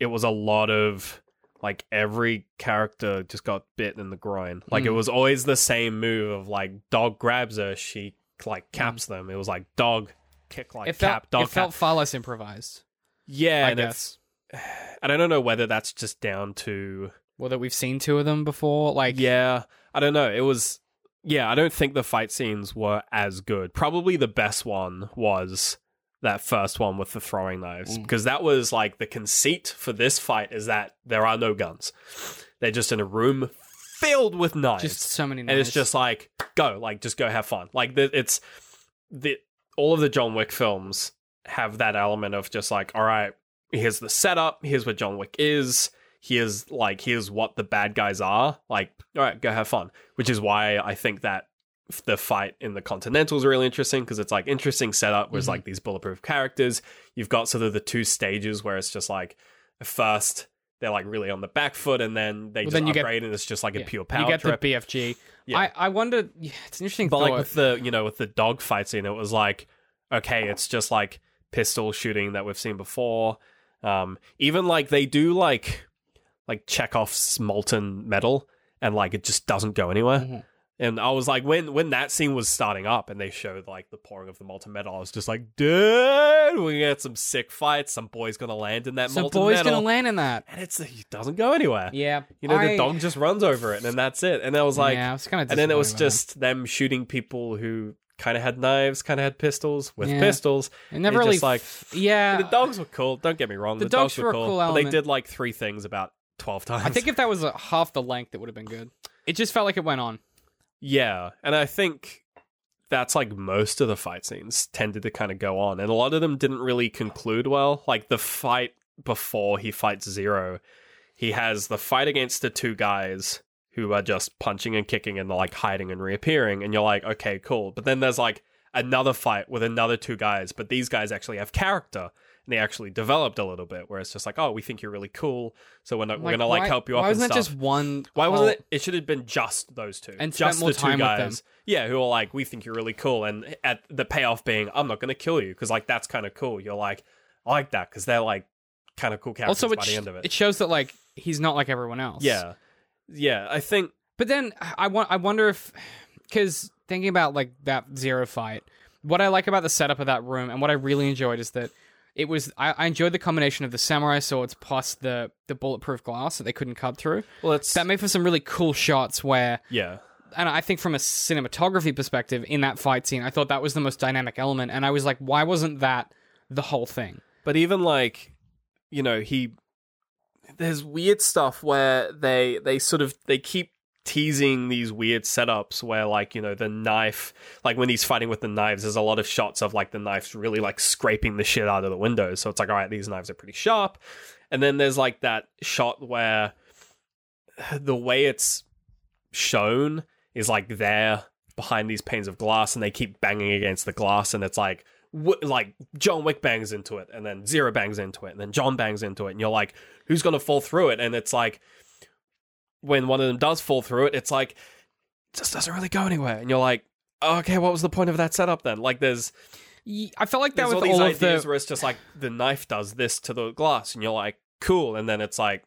S2: it was a lot of like every character just got bit in the groin. Like it
S1: Mm.
S2: was always the same move of like dog grabs her, she like caps them. It was like dog kick like
S1: Mm. it felt.
S2: cap dog
S1: it felt far less improvised.
S2: Yeah,
S1: I
S2: and
S1: guess.
S2: it's <sighs> and I don't know whether that's just down to
S1: Well, that we've seen two of them before. Like,
S2: yeah, I don't know. It was yeah, I don't think the fight scenes were as good. Probably the best one was that first one with the throwing knives
S1: Mm.
S2: because that was like the conceit for this fight is that there are no guns. They're just in a room filled with knives.
S1: just so many.
S2: and it's just like go, like just go have fun. Like the, it's the all of the John Wick films have that element of just like all right, here's the setup, here's what John Wick is, here's like here's what the bad guys are. Like all right, go have fun. Which is why I think that the fight in the Continental is really interesting because it's like interesting setup. Where's
S1: Mhm.
S2: like these bulletproof characters. You've got sort of the two stages where it's just like first they're like really on the back foot and then they
S1: Well,
S2: just
S1: then you get-
S2: upgrade and it's just like a pure power
S1: You get
S2: trip.
S1: the BFG.
S2: Yeah.
S1: I I wonder. yeah, It's an interesting
S2: But
S1: thought.
S2: like with the you know with the dog fight scene, it was like okay, it's just like pistol shooting that we've seen before. Um, even like they do like like Chekhov's molten metal, and like it just doesn't go anywhere.
S1: Mhm.
S2: And I was like, when when that scene was starting up, and they showed like the pouring of the molten metal, I was just like, dude, we get some sick fights. Some boy's gonna land in that
S1: so
S2: molten
S1: boys
S2: metal,
S1: gonna land in that.
S2: and it's it doesn't go anywhere.
S1: Yeah,
S2: You know,
S1: I-
S2: the dog just runs over it, and that's it. And I was like,
S1: yeah, I was kind of.
S2: and then it was just them shooting people who kind of had knives, kind of had pistols with
S1: Yeah.
S2: pistols.
S1: It never
S2: It's
S1: really
S2: just like-
S1: f- yeah.
S2: the dogs were cool. Don't get me wrong.
S1: The dogs were a
S2: cool,
S1: cool
S2: but they
S1: element.
S2: did like three things about twelve times.
S1: I think if that was half the length, it would have been good. It just felt like it went on.
S2: Yeah, and I think that's like most of the fight scenes tended to kind of go on, and a lot of them didn't really conclude well. Like the fight before he fights Zero, he has the fight against the two guys who are just punching and kicking and like hiding and reappearing, and you're like, okay, cool. But then there's like another fight with another two guys, but these guys actually have character. And they actually developed a little bit, where it's just like, oh, we think you're really cool, so we're, not, we're gonna like
S1: why-
S2: help you up
S1: Why wasn't
S2: stuff.
S1: that just one?
S2: Why wasn't it? It should have been just those two,
S1: And spent
S2: just
S1: more
S2: the two
S1: time with them.
S2: guys. Yeah, who are like, we think you're really cool, and at the payoff being, I'm not going to kill you because like that's kind of cool. You're like, I like that because they're like kind of cool characters
S1: Also, it,
S2: by
S1: sh-
S2: the end of it.
S1: it shows that like he's not like everyone else.
S2: yeah, yeah. I think
S1: But then I want I wonder if because thinking about like that zero fight, what I like about the setup of that room and what I really enjoyed is that it was I, I enjoyed the combination of the samurai swords plus the the bulletproof glass that they couldn't cut through.
S2: well, it's
S1: That made for some really cool shots where
S2: yeah,
S1: and I think from a cinematography perspective in that fight scene, I thought that was the most dynamic element and I was like, why wasn't that the whole thing?
S2: but even like you know he there's weird stuff where they they sort of they keep teasing these weird setups where like you know the knife like when he's fighting with the knives there's a lot of shots of like the knives really like scraping the shit out of the windows so it's like all right these knives are pretty sharp. And then there's like that shot where the way it's shown is like there behind these panes of glass and they keep banging against the glass and it's like like John Wick bangs into it and then Zero bangs into it and then John bangs into it and you're like who's going to fall through it? And it's like when one of them does fall through it it's like it just doesn't really go anywhere. And you're like okay what was the point of that setup then? Like there's
S1: I felt like that
S2: there's
S1: with
S2: all these
S1: all
S2: ideas
S1: the
S2: where it's just like the knife does this to the glass and you're like cool. And then it's like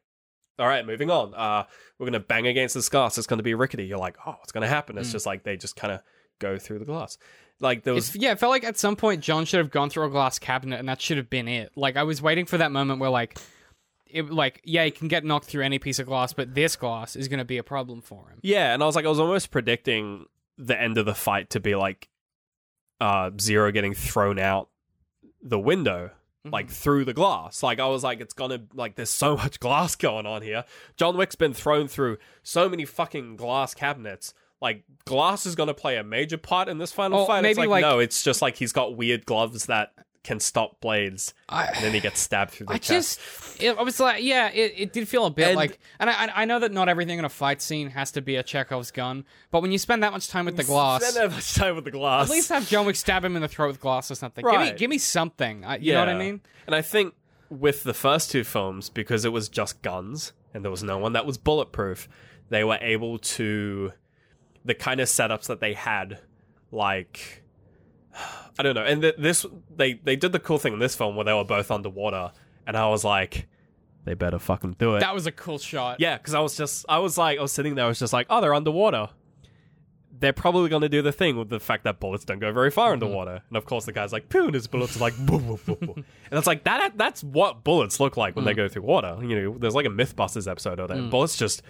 S2: all right moving on. Uh we're gonna bang against this glass. It's gonna be rickety. You're like oh what's gonna happen. It's
S1: Mm.
S2: just like they just kind of go through the glass. Like there was
S1: It's, yeah, it felt like at some point John should have gone through a glass cabinet, and that should have been it. Like I was waiting for that moment where, like, it, like yeah, he can get knocked through any piece of glass, but this glass is going to be a problem for him.
S2: Yeah, and I was like, I was almost predicting the end of the fight to be like uh Zero getting thrown out the window, like through the glass. Like I was like, it's gonna like there's so much <laughs> glass going on here. John Wick's been thrown through so many fucking glass cabinets. Like glass is gonna play a major part in this final
S1: Or
S2: fight. It's
S1: maybe,
S2: like,
S1: like-
S2: no, it's just like he's got weird gloves that can stop blades, and then he gets stabbed through the
S1: I
S2: chest.
S1: just, it, I was like, yeah, it, it did feel a bit
S2: And-
S1: like, and I, I know that not everything in a fight scene has to be a Chekhov's gun, but when you spend that much time with the glass,
S2: Spend that much time with the glass.
S1: at least have John Wick stab him in the throat with glass or something. Give me,
S2: Right.
S1: give me something. I, you know what I mean?
S2: And I think with the first two films, because it was just guns and there was no one that was bulletproof, they were able to the kind of setups that they had, like I don't know. And th- this they they did the cool thing in this film where they were both underwater, and I was like, they better fucking do it.
S1: That was a cool shot.
S2: Yeah, because I was just, I was like, I was sitting there, I was just like, oh, they're underwater. They're probably going to do the thing with the fact that bullets don't go very far mm-hmm. underwater. And of course, the guy's like, and his bullets are like, <laughs> boom, boom, boom, boom. And it's like, that. that's what bullets look like when they mm. go through water. You know, there's like a Mythbusters episode of that. Mm. Bullets just,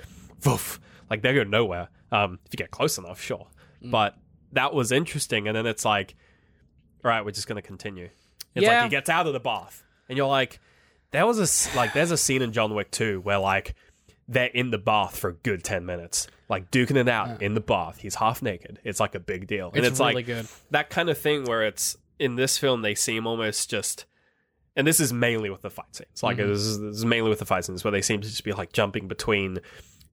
S2: woof, like they go nowhere. Um, if you get close enough, sure. Mm. But that was interesting. And then it's like, all right, we're just going to continue. It's
S1: Yeah.
S2: like he gets out of the bath. And you're like, there was a s- like there's a scene in John Wick 2 where like they're in the bath for a good 10 minutes like duking it out in the bath he's half naked it's like a big deal and
S1: It's
S2: it's
S1: really
S2: like
S1: good.
S2: that kind of thing where it's in this film they seem almost just and this is mainly with the fight scenes like mm-hmm. this, is, this is mainly with the fight scenes where they seem to just be like jumping between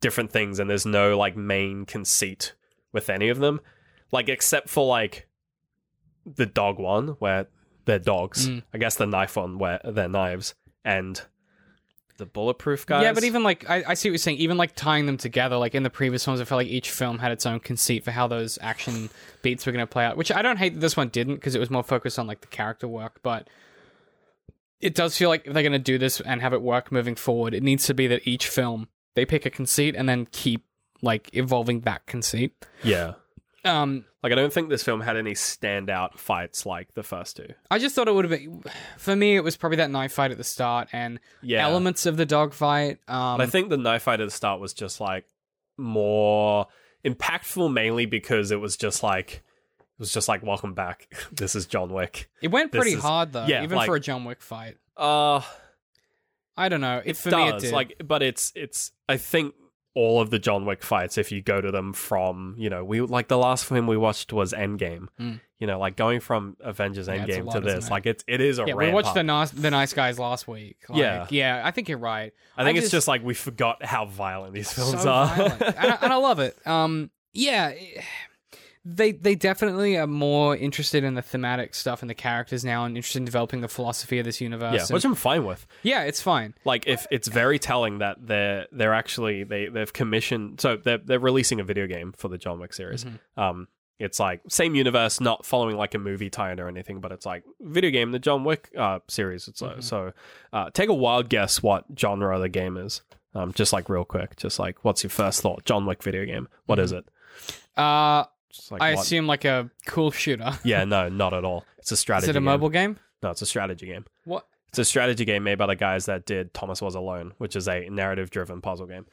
S2: different things and there's no like main conceit with any of them like except for like the dog one where they're dogs
S1: Mm.
S2: i guess the knife one where they're knives and the bulletproof guys
S1: Yeah, but even like I, I see what you're saying. Even like tying them together, like in the previous ones, I felt like each film had its own conceit for how those action <sighs> beats were going to play out. Which I don't hate that this one didn't because it was more focused on like the character work. But it does feel like if they're going to do this and have it work moving forward, it needs to be that each film they pick a conceit and then keep like evolving that conceit.
S2: yeah
S1: Um,
S2: like i don't think this film had any standout fights like the first two
S1: I just thought it would have been for me. It was probably that knife fight at the start and
S2: yeah
S1: elements of the dog fight. Um,
S2: But I think the knife fight at the start was just like more impactful, mainly because it was just like it was just like welcome back. <laughs> this is John Wick.
S1: it went pretty
S2: is-
S1: hard though,
S2: yeah,
S1: even
S2: like-
S1: for a John Wick fight.
S2: Uh
S1: I don't know. It,
S2: it
S1: for
S2: does
S1: me, it did.
S2: like, but it's it's. I think all of the John Wick fights, if you go to them from you know we like the last film we watched was Endgame.
S1: Mm.
S2: You know, like going from Avengers
S1: Yeah,
S2: Endgame
S1: lot,
S2: to this,
S1: it?
S2: like it's it is a
S1: yeah, we watched
S2: up.
S1: the nice, the nice guys last week. Like,
S2: Yeah.
S1: yeah. I think you're right.
S2: I think
S1: I
S2: it's
S1: just-
S2: just like we forgot how violent these films
S1: so
S2: are.
S1: and, I, and I love it. Um, yeah, it- they they definitely are more interested in the thematic stuff and the characters now, and interested in developing the philosophy of this universe.
S2: yeah,
S1: and-
S2: which I'm fine with.
S1: yeah, it's fine.
S2: like if it's very telling that they're they're actually they they've commissioned so they're they're releasing a video game for the John Wick series.
S1: Mm-hmm.
S2: Um, it's like same universe, not following like a movie tie-in or anything, but it's like video game, the John Wick uh series. It's
S1: Mm-hmm.
S2: so uh, take a wild guess what genre the game is. Um, just like real quick, just like what's your first thought? John Wick video game. What is it?
S1: Uh,
S2: Just like.
S1: I
S2: what-
S1: assume like a cool shooter. <laughs>
S2: Yeah, no, not at all. It's a strategy.
S1: Is it a
S2: game.
S1: mobile game?
S2: No, it's a strategy game.
S1: What?
S2: It's a strategy game made by the guys that did Thomas Was Alone, which is a narrative driven puzzle game.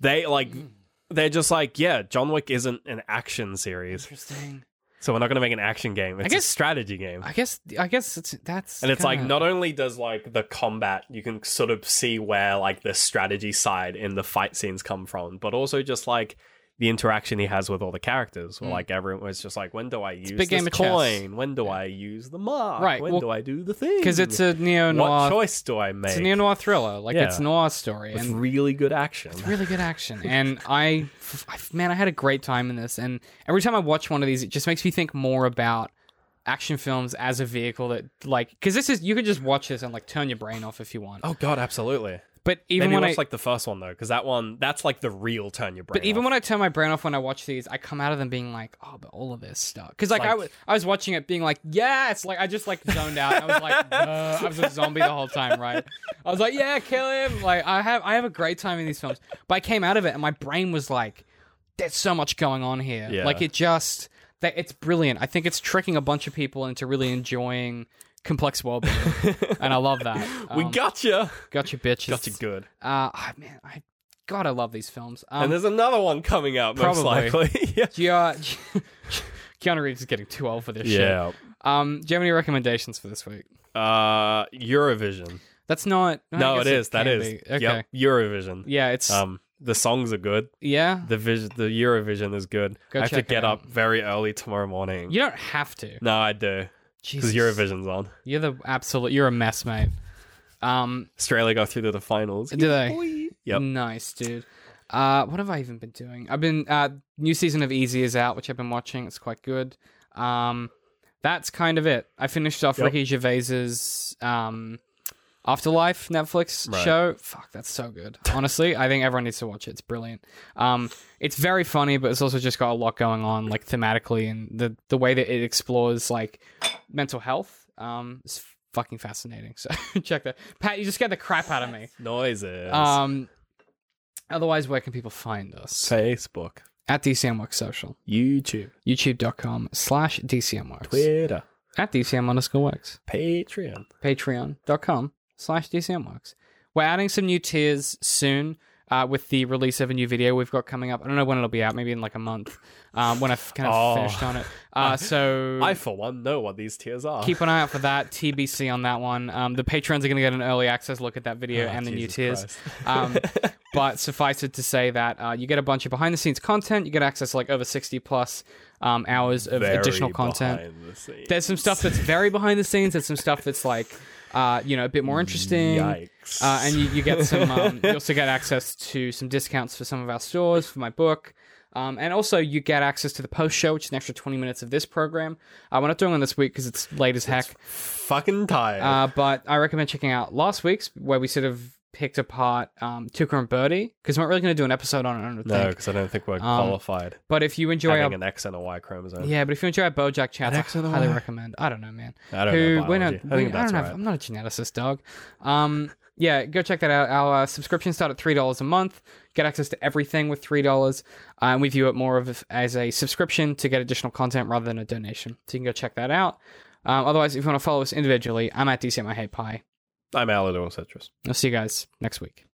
S2: They like
S1: Mm.
S2: they're just like, yeah, John Wick isn't an action series.
S1: Interesting.
S2: So we're not gonna make an action game. It's
S1: guess-
S2: a strategy game.
S1: I guess. I guess it's that's.
S2: And it's like
S1: kinda-
S2: not only does like the combat, you can sort of see where like the strategy side in the fight scenes come from, but also just like the interaction he has with all the characters.
S1: Mm.
S2: like everyone was just like, when do I use this
S1: game chess.
S2: coin? When do I use the mark?
S1: Right,
S2: When
S1: well,
S2: do I do the thing?
S1: because it's a neo noir.
S2: what choice do I make?
S1: It's a neo noir thriller. Like
S2: Yeah.
S1: it's noir story,
S2: with
S1: and
S2: really good action.
S1: It's really good action. <laughs> And I, I- man, I had a great time in this. And every time I watch one of these, it just makes me think more about action films as a vehicle that, like, because this is you could just watch this and like turn your brain off if you want.
S2: Oh god, absolutely.
S1: But even
S2: Maybe
S1: when
S2: watch
S1: I,
S2: like the first one though, because that one that's like the real turn your brain.
S1: but even
S2: off.
S1: when I turn my brain off when I watch these, I come out of them being like, oh, but all of this stuff. Because like, I was, I was watching it being like, yes, like I just like zoned out. I was like, <laughs> uh, I was a zombie the whole time, right? I was like, yeah, kill him. Like I have, I have a great time in these films. But I came out of it and my brain was like, there's so much going on here.
S2: Yeah.
S1: Like it just, that it's brilliant. I think it's tricking a bunch of people into really enjoying complex world building, <laughs> and I love that.
S2: we
S1: Um,
S2: gotcha,
S1: got you, bitches.
S2: gotcha good.
S1: Uh, ah, man, I God, I love these films. Um,
S2: and there's another one coming out most
S1: probably.
S2: likely. <laughs> yeah.
S1: Gia- <laughs> Keanu Reeves is getting too old for this shit.
S2: Yeah.
S1: Um, do you have any recommendations for this week?
S2: Uh, Eurovision.
S1: That's not. I
S2: No,
S1: guess
S2: it is. That
S1: can
S2: is.
S1: be. Okay.
S2: Yep. Eurovision.
S1: Yeah, it's.
S2: Um, the songs are good.
S1: yeah.
S2: The vis- the Eurovision is good.
S1: Go
S2: I have to
S1: check it
S2: get
S1: out.
S2: up very early tomorrow morning.
S1: You don't have to.
S2: No, I do. Because. Eurovision's on.
S1: You're the absolute. You're a mess, mate. Um,
S2: Australia go through to the finals.
S1: do they?
S2: Yep.
S1: Nice, dude. Uh, what have I even been doing? I've been uh, new season of Easy is out, which I've been watching. It's quite good. Um, that's kind of it. I finished off
S2: Yep.
S1: Ricky Gervais's um, Afterlife Netflix
S2: Right.
S1: show. Fuck, that's so good. <laughs> Honestly, I think everyone needs to watch it. It's brilliant. Um, it's very funny, but it's also just got a lot going on, like thematically, and the the way that it explores like mental health. Um, is fucking fascinating. <laughs> So check that. Pat, you just get the crap out of me. <laughs>
S2: Noises.
S1: Um, otherwise, where can people find us?
S2: Facebook,
S1: At DCMWorks Social.
S2: YouTube,
S1: YouTube.com slash DCMWorks.
S2: Twitter,
S1: At DCM underscore works.
S2: Patreon.
S1: Patreon.com slash DCMWorks. We're adding some new tiers soon uh, with the release of a new video we've got coming up. I don't know when it'll be out, maybe in like a month um, when I've kind of
S2: Oh.
S1: finished on it. Uh, <laughs> so
S2: I, for one, know what these tiers are.
S1: keep an eye out for that. TBC on that one. Um, the patrons are going to get an early access look at that video
S2: Oh,
S1: and the new tiers. <laughs> Um, but suffice it to say that uh, you get a bunch of behind the scenes content. You get access to like over 60 plus um, hours of
S2: Very
S1: additional content.
S2: the.
S1: There's some stuff that's very behind the scenes. There's some stuff that's like, uh, you know, a bit more interesting.
S2: Yikes.
S1: Uh, and you, you get some. Um, <laughs> you also get access to some discounts for some of our stores for my book. Um, and also, you get access to the post show, which is an extra 20 minutes of this program. Uh, we're not doing one this week because it's late as heck.
S2: fucking tired.
S1: Uh, but I recommend checking out last week's, where we sort of picked apart um, Tuca and Bertie, because we're not really going to do an episode on it, I don't
S2: no, because I don't think we're qualified.
S1: But if you enjoy
S2: Having
S1: our.
S2: an X and a Y chromosome.
S1: Yeah, but if you enjoy our Bojack chats, I
S2: X and a
S1: highly
S2: Y.
S1: recommend. I don't know, man.
S2: I don't
S1: Who
S2: know
S1: we're not.
S2: I think
S1: I don't have,
S2: right.
S1: I'm not a geneticist, dog. Um, yeah, go check that out. Our uh, subscriptions start at three dollars a month. Get access to everything with three dollars, uh, and we view it more of as a subscription to get additional content rather than a donation. So you can go check that out. Um, otherwise, if you want to follow us individually, I'm at DCM Hate Pie.
S2: I'm Alador Citrus.
S1: I'll see you guys next week.